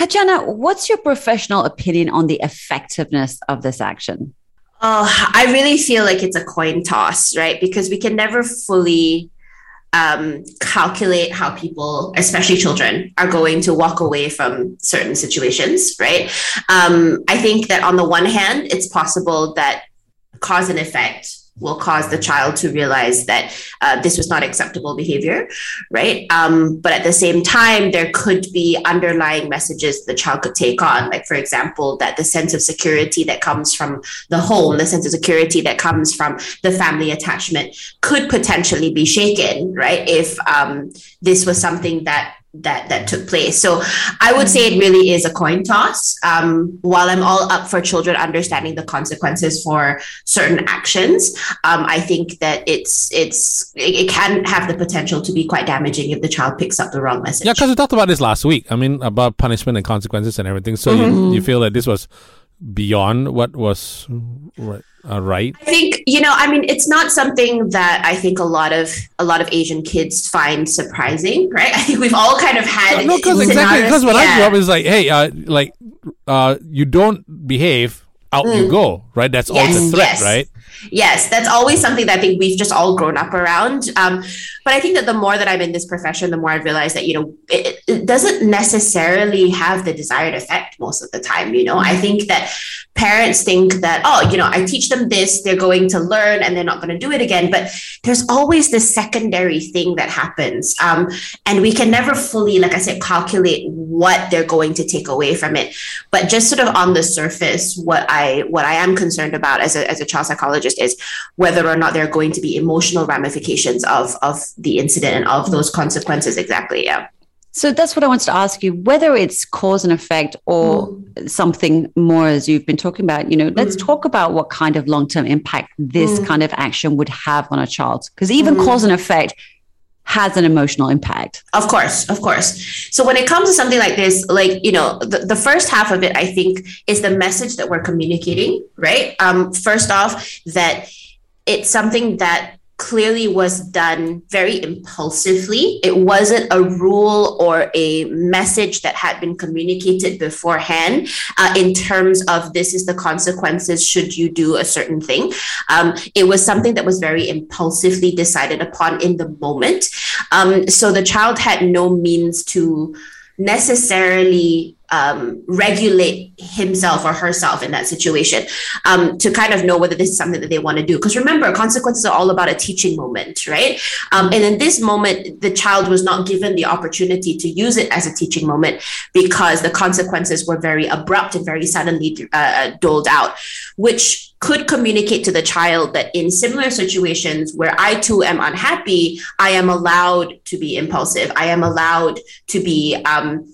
Katyana, what's your professional opinion on the effectiveness of this action? Oh, I really feel like it's a coin toss, right? Because we can never fully um, calculate how people, especially children, are going to walk away from certain situations, right? Um, I think that on the one hand, it's possible that cause and effect will cause the child to realize that uh, this was not acceptable behavior, right? Um, but at the same time, there could be underlying messages the child could take on, like, for example, that the sense of security that comes from the home, the sense of security that comes from the family attachment could potentially be shaken, right? If um, this was something that that that took place. So I would say it really is a coin toss. Um, while I'm all up for children understanding the consequences for certain actions, um, I think that it's it's it, can have the potential to be quite damaging if the child picks up the wrong message. Yeah, because we talked about this last week. I mean, about punishment and consequences and everything. So mm-hmm. you, you feel that this was beyond what was right, uh, right i think you know i mean it's not something that i think a lot of a lot of asian kids find surprising right i think we've all kind of had no because exactly because when yeah. i grew up it's like hey uh, like uh, you don't behave out mm. you go right that's yes, all the threat yes. right Yes, that's always something that I think we've just all grown up around. Um, but I think that the more that I'm in this profession, the more I realize that, you know, it, it doesn't necessarily have the desired effect most of the time. You know, I think that parents think that, oh, you know, I teach them this, they're going to learn and they're not going to do it again. But there's always this secondary thing that happens. Um, and we can never fully, like I said, calculate what they're going to take away from it. But just sort of on the surface, what I what I am concerned about as a, as a child psychologist is whether or not there are going to be emotional ramifications of of the incident and of those consequences exactly yeah so that's what I wanted to ask you whether it's cause and effect or mm. something more as you've been talking about. You know, let's mm. talk about what kind of long term impact this mm. kind of action would have on a child. Because even mm. cause and effect has an emotional impact. Of course, of course. So when it comes to something like this, like, you know, the, the first half of it, I think, is the message that we're communicating, right? Um, first off, that it's something that clearly was done very impulsively. It wasn't a rule or a message that had been communicated beforehand uh, in terms of this is the consequences should you do a certain thing. Um, it was something that was very impulsively decided upon in the moment. Um, so the child had no means to necessarily um, regulate himself or herself in that situation um, to kind of know whether this is something that they want to do. Because remember, consequences are all about a teaching moment, right? Um, and in this moment, the child was not given the opportunity to use it as a teaching moment because the consequences were very abrupt and very suddenly uh, doled out, which could communicate to the child that in similar situations where I too am unhappy, I am allowed to be impulsive. I am allowed to be um,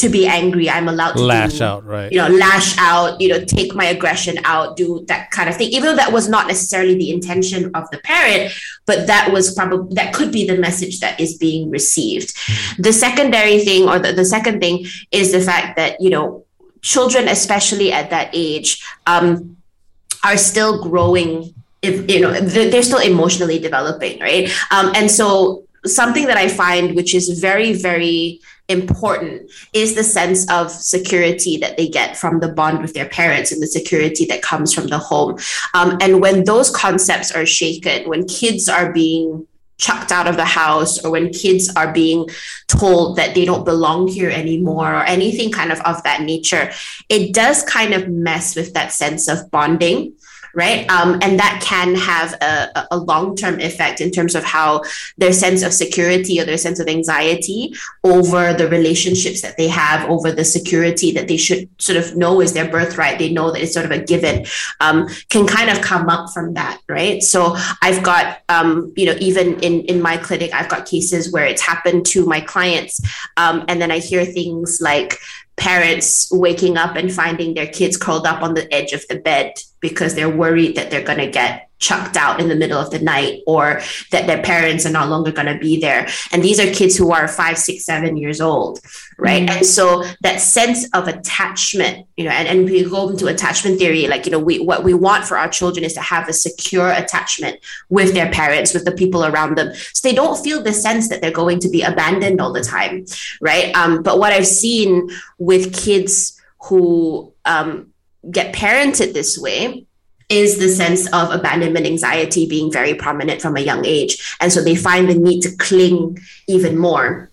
to be angry. I'm allowed to lash do, out, right? You know, lash out. You know, take my aggression out, do that kind of thing. Even though that was not necessarily the intention of the parent, but that was probably that could be the message that is being received. Mm-hmm. The secondary thing, or the, the second thing, is the fact that you know children, especially at that age, um, are still growing. If you know, they're still emotionally developing, right? Um, and so something that I find, which is very, very important is the sense of security that they get from the bond with their parents and the security that comes from the home. Um, and when those concepts are shaken, when kids are being chucked out of the house or when kids are being told that they don't belong here anymore or anything kind of of that nature it does kind of mess with that sense of bonding right? Um, and that can have a, a long term effect in terms of how their sense of security or their sense of anxiety over the relationships that they have, over the security that they should sort of know is their birthright. They know that it's sort of a given, um, can kind of come up from that, right? So I've got, um, you know, even in, in my clinic, I've got cases where it's happened to my clients. Um, and then I hear things like, parents waking up and finding their kids curled up on the edge of the bed because they're worried that they're going to get chucked out in the middle of the night or that their parents are no longer going to be there. And these are kids who are five six seven years old right? Mm-hmm. and so that sense of attachment you know and, and we go into attachment theory like you know we what we want for our children is to have a secure attachment with their parents with the people around them. So they don't feel the sense that they're going to be abandoned all the time right? Um, but what i've seen with kids who um, get parented this way is the sense of abandonment anxiety being very prominent from a young age. And so they find the need to cling even more.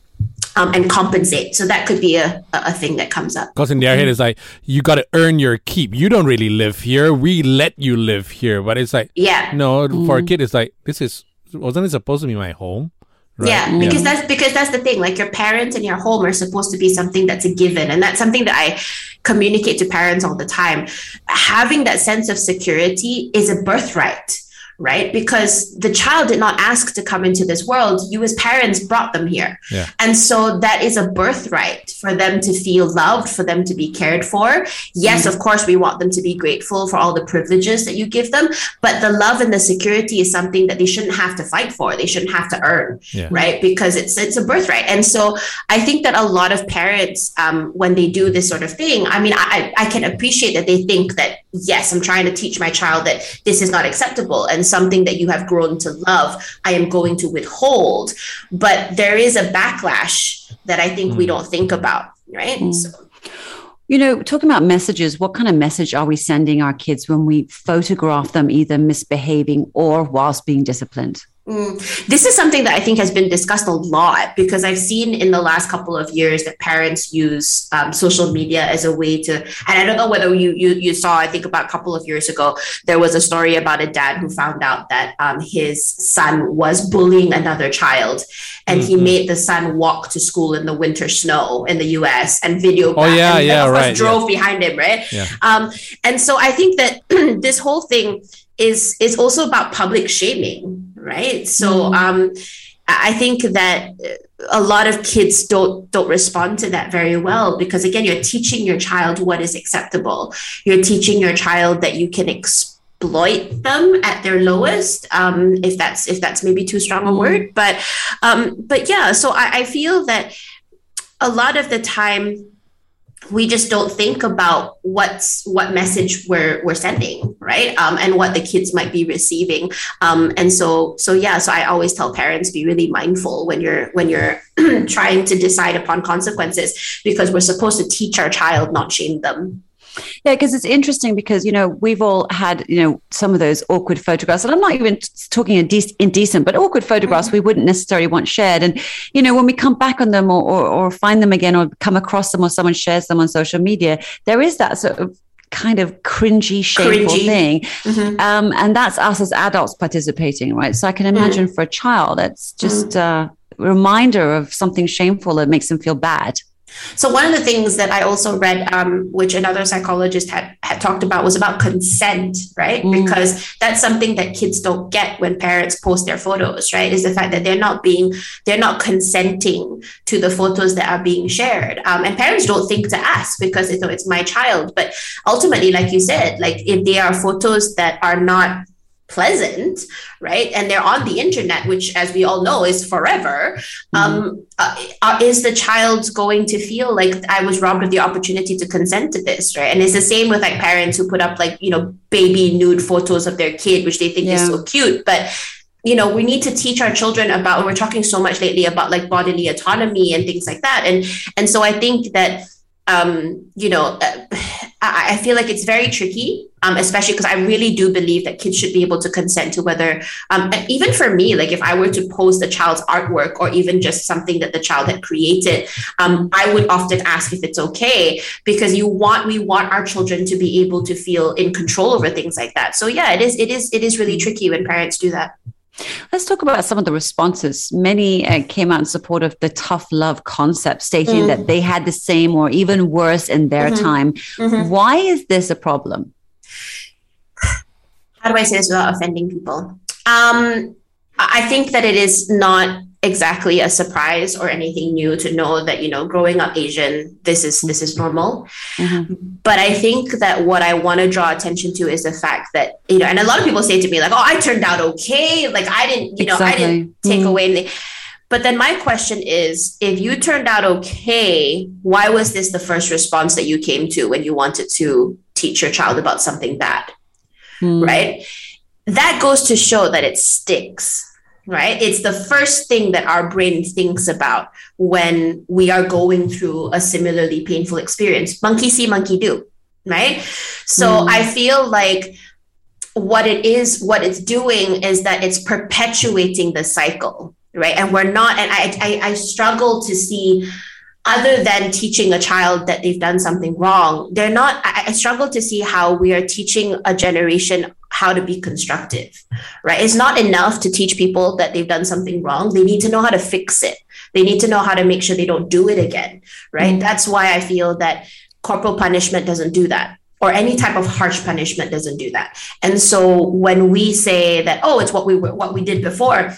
Um, and compensate. So that could be a, a thing that comes up. Because in their head, it's like, you got to earn your keep. You don't really live here. We let you live here. But it's like, yeah. No, mm. for a kid, it's like, this is, wasn't it supposed to be my home? Right. Yeah, because yeah. that's because that's the thing. Like your parents and your home are supposed to be something that's a given, and that's something that I communicate to parents all the time. Having that sense of security is a birthright right? Because the child did not ask to come into this world. You, as parents, brought them here. Yeah. And so that is a birthright for them to feel loved, for them to be cared for. Yes, mm-hmm. of course, we want them to be grateful for all the privileges that you give them, but the love and the security is something that they shouldn't have to fight for. They shouldn't have to earn, yeah. right? Because it's it's a birthright. And so I think that a lot of parents, um, when they do this sort of thing, I mean, I, I can appreciate that they think that, yes, I'm trying to teach my child that this is not acceptable. And something that you have grown to love, I am going to withhold. But there is a backlash that I think mm. we don't think about, right? Mm. So. You know, talking about messages, what kind of message are we sending our kids when we photograph them either misbehaving or whilst being disciplined? Mm. This is something that I think has been discussed a lot because I've seen in the last couple of years that parents use um, social media as a way to, and I don't know whether you, you you saw. I think about a couple of years ago there was a story about a dad who found out that um, his son was bullying another child, and mm-hmm. he made the son walk to school in the winter snow in the U.S. and video. Oh yeah, and yeah, right. Drove yeah. behind him, right? Yeah. Um, and so I think that this whole thing is is also about public shaming right? So um i think that a lot of kids don't don't respond to that very well because again you're teaching your child what is acceptable. You're teaching your child that you can exploit them at their lowest um, if that's if that's maybe too strong a word. But um, but yeah so I, I feel that a lot of the time we just don't think about what's what message we're we're sending right? Um, and what the kids might be receiving. Um, and so so yeah so i always tell parents be really mindful when you're when you're trying to decide upon consequences because we're supposed to teach our child not shame them yeah, because it's interesting because you know we've all had you know some of those awkward photographs, and I'm not even talking indecent, but awkward photographs mm-hmm. we wouldn't necessarily want shared. And you know when we come back on them or, or, or find them again or come across them or someone shares them on social media, there is that sort of kind of cringy, shameful cringy. thing. Mm-hmm. Um, and that's us as adults participating, right? So I can imagine mm-hmm. for a child, it's just mm-hmm. a reminder of something shameful that makes them feel bad. So one of the things that I also read, um, which another psychologist had, had talked about, was about consent, right? Mm. Because that's something that kids don't get when parents post their photos, right? Is the fact that they're not being, they're not consenting to the photos that are being shared, um, and parents don't think to ask because it's, it's my child. But ultimately, like you said, like if they are photos that are not pleasant right? And they're on the internet which as we all know is forever. Mm-hmm. um, uh, uh, is the child going to feel like i was robbed of the opportunity to consent to this right? And it's the same with like parents who put up like you know baby nude photos of their kid which they think yeah. is so cute. But you know we need to teach our children about we're talking so much lately about like bodily autonomy and things like that. And and so i think that um, you know, uh, I, I, feel like it's very tricky, um, especially because I really do believe that kids should be able to consent to whether, um, even for me, like if I were to post the child's artwork or even just something that the child had created, um, I would often ask if it's okay because you want we want our children to be able to feel in control over things like that. So yeah, it is it is it is really tricky when parents do that. Let's talk about some of the responses. Many uh, came out in support of the tough love concept, stating mm. that they had the same or even worse in their mm-hmm. time. Mm-hmm. Why is this a problem? How do I say this without offending people? Um, I think that it is not exactly a surprise or anything new to know that you know growing up asian this is this is normal mm-hmm. but i think that what i want to draw attention to is the fact that you know and a lot of people say to me like oh i turned out okay like i didn't you know exactly. i didn't take mm-hmm. away anything but then my question is if you turned out okay why was this the first response that you came to when you wanted to teach your child about something bad mm. right that goes to show that it sticks right? It's the first thing that our brain thinks about when we are going through a similarly painful experience. Monkey see, monkey do, right? So mm. I feel like what it is, what it's doing is that it's perpetuating the cycle, right? And we're not, and I, I, I struggle to see other than teaching a child that they've done something wrong, they're not, I, I, struggle to see how we are teaching a generation how to be constructive, right? It's not enough to teach people that they've done something wrong. They need to know how to fix it. They need to know how to make sure they don't do it again, right? Mm-hmm. That's why I feel that corporal punishment doesn't do that or any type of harsh punishment doesn't do that. And so when we say that, oh, it's what we what we did before,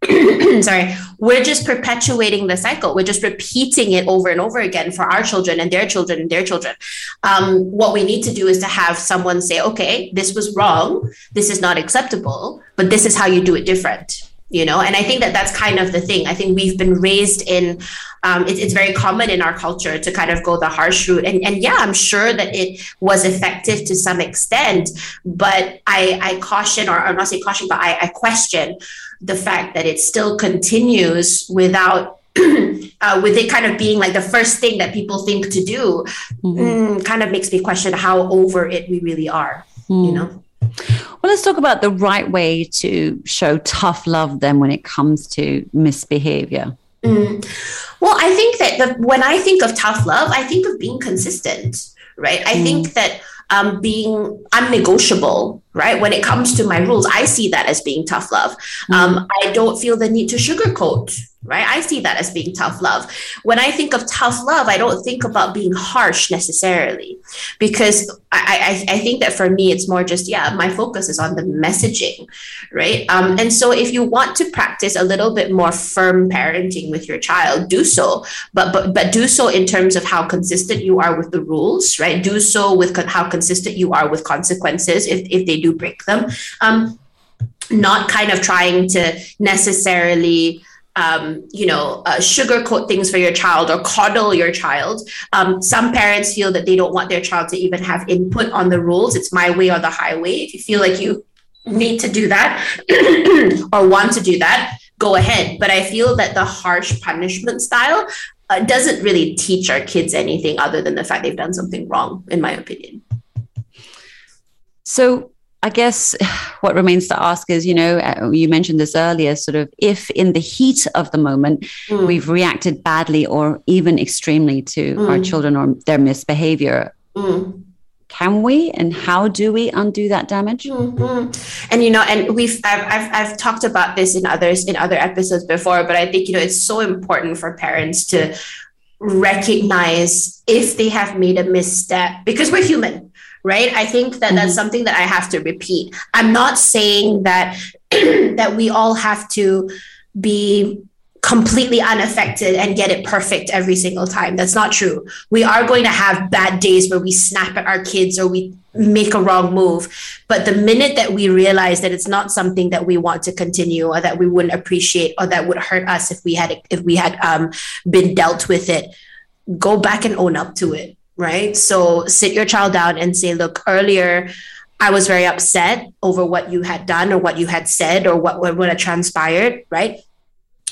sorry, we're just perpetuating the cycle. We're just repeating it over and over again for our children and their children and their children. Um, what we need to do is to have someone say, okay, this was wrong. This is not acceptable, but this is how you do it different. You know, and I think that that's kind of the thing. I think we've been raised in, um, it, it's very common in our culture to kind of go the harsh route. And, and yeah, I'm sure that it was effective to some extent, but I, I caution, or I'm not say caution, but I, I question the fact that it still continues without uh, with it kind of being like the first thing that people think to do mm-hmm. mm, kind of makes me question how over it we really are mm. you know well let's talk about the right way to show tough love then when it comes to misbehavior mm. well i think that the, when i think of tough love i think of being consistent right i mm. think that um, being unnegotiable, right? When it comes to my rules, I see that as being tough love. Mm-hmm. Um, I don't feel the need to sugarcoat right? I see that as being tough love. When I think of tough love, I don't think about being harsh necessarily, because I, I, I think that for me, it's more just, yeah, my focus is on the messaging, right? Um, and so if you want to practice a little bit more firm parenting with your child, do so, but, but, but do so in terms of how consistent you are with the rules, right? Do so with how consistent you are with consequences if, if they do break them. Um, not kind of trying to necessarily um, you know, uh, sugarcoat things for your child or coddle your child. Um, some parents feel that they don't want their child to even have input on the rules. It's my way or the highway. If you feel like you need to do that or want to do that, go ahead. But I feel that the harsh punishment style uh, doesn't really teach our kids anything other than the fact they've done something wrong, in my opinion. So, I guess what remains to ask is, you know, uh, you mentioned this earlier, sort of if in the heat of the moment mm. we've reacted badly or even extremely to mm. our children or their misbehavior, mm. can we and how do we undo that damage? Mm-hmm. And you know, and we've I've, I've I've talked about this in others in other episodes before, but I think you know it's so important for parents to recognize if they have made a misstep because we're human right i think that mm-hmm. that's something that i have to repeat i'm not saying that that we all have to be completely unaffected and get it perfect every single time that's not true we are going to have bad days where we snap at our kids or we make a wrong move but the minute that we realize that it's not something that we want to continue or that we wouldn't appreciate or that would hurt us if we had if we had um, been dealt with it go back and own up to it right? So sit your child down and say, look, earlier I was very upset over what you had done or what you had said or what, what had transpired, right?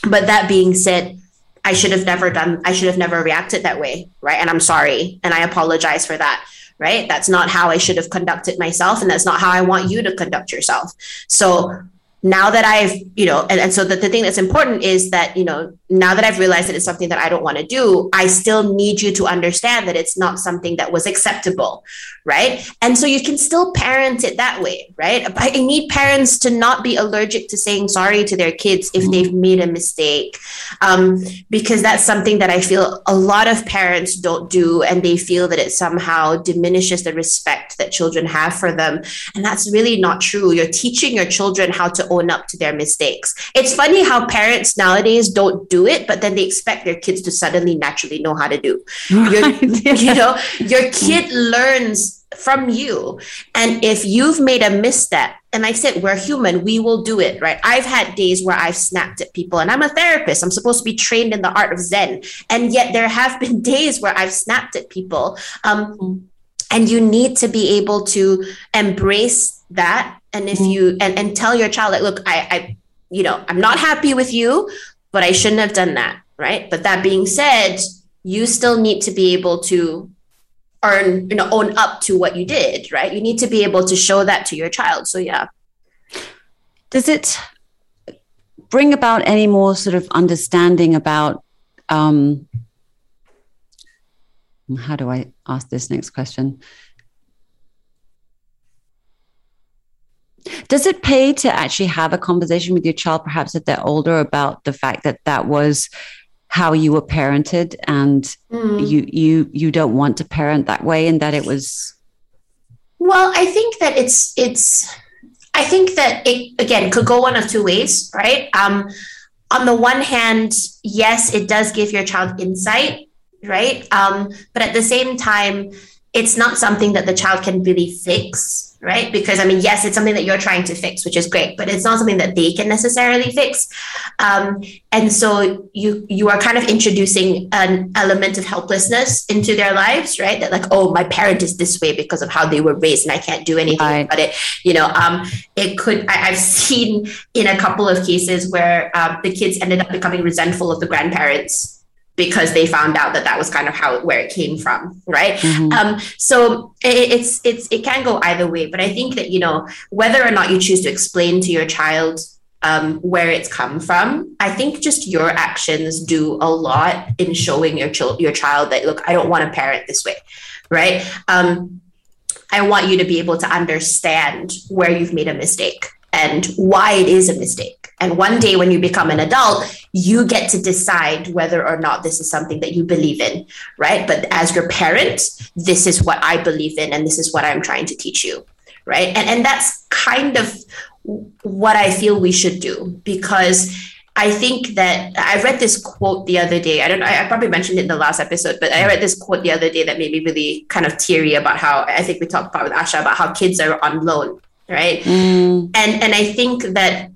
But that being said, I should have never done, I should have never reacted that way, right? And I'm sorry. And I apologize for that, right? That's not how I should have conducted myself. And that's not how I want you to conduct yourself. So now that I've, you know, and, and so the, the thing that's important is that, you know, now that I've realized that it's something that I don't want to do, I still need you to understand that it's not something that was acceptable, right? And so you can still parent it that way, right? I need parents to not be allergic to saying sorry to their kids if they've made a mistake, um, because that's something that I feel a lot of parents don't do, and they feel that it somehow diminishes the respect that children have for them, and that's really not true. You're teaching your children how to own up to their mistakes. It's funny how parents nowadays don't do it, but then they expect their kids to suddenly naturally know how to do. Right. Yeah. You know, your kid learns from you. And if you've made a misstep, and I said, we're human, we will do it, right? I've had days where I've snapped at people, and I'm a therapist. I'm supposed to be trained in the art of Zen. And yet there have been days where I've snapped at people. Um, and you need to be able to embrace that. And if mm-hmm. you, and, and tell your child, like, look, I, I, you know, I'm not happy with you, but I shouldn't have done that, right? But that being said, you still need to be able to earn, you know, own up to what you did, right? You need to be able to show that to your child. So yeah. Does it bring about any more sort of understanding about um how do I ask this next question? Does it pay to actually have a conversation with your child, perhaps if they're older, about the fact that that was how you were parented, and mm. you you you don't want to parent that way, and that it was? Well, I think that it's it's. I think that it again could go one of two ways, right? Um, on the one hand, yes, it does give your child insight, right? Um, but at the same time, it's not something that the child can really fix right? Because I mean, yes, it's something that you're trying to fix, which is great, but it's not something that they can necessarily fix. Um, and so you you are kind of introducing an element of helplessness into their lives, right? That like, oh, my parent is this way because of how they were raised, and I can't do anything right. about it. You know, um, it could. I, have seen in a couple of cases where um, the kids ended up becoming resentful of the grandparents because they found out that that was kind of how where it came from right? Mm-hmm. um, so it, it's it's it can go either way but i think that you know whether or not you choose to explain to your child um, where it's come from i think just your actions do a lot in showing your child your child that look i don't want to parent this way right? Um, i want you to be able to understand where you've made a mistake and why it is a mistake and one day when you become an adult, you get to decide whether or not this is something that you believe in, right? But as your parent, this is what I believe in and this is what I'm trying to teach you, right? And, and that's kind of what I feel we should do because I think that I read this quote the other day. I don't know, I probably mentioned it in the last episode, but I read this quote the other day that made me really kind of teary about how I think we talked about with Asha about how kids are on loan, right? Mm. And and I think that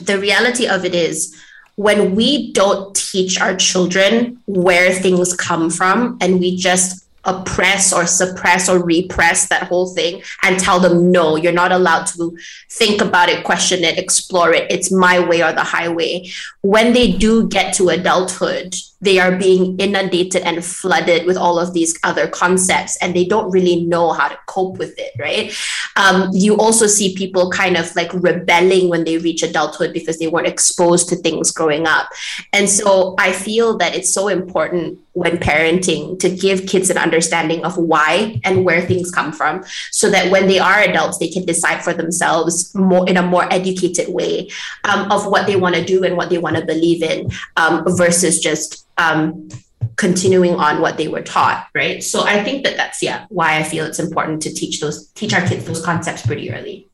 the reality of it is when we don't teach our children where things come from and we just oppress or suppress or repress that whole thing and tell them no you're not allowed to think about it question it explore it. It's my way or the highway. When they do get to adulthood they are being inundated and flooded with all of these other concepts and they don't really know how to cope with it right um, you also see people kind of like rebelling when they reach adulthood because they weren't exposed to things growing up. And so i feel that it's so important when parenting to give kids an understanding of why and where things come from so that when they are adults they can decide for themselves more in a more educated way um, of what they want to do and what they want to believe in um, versus just um, continuing on what they were taught right? So i think that that's yeah why i feel it's important to teach those teach our kids those concepts pretty early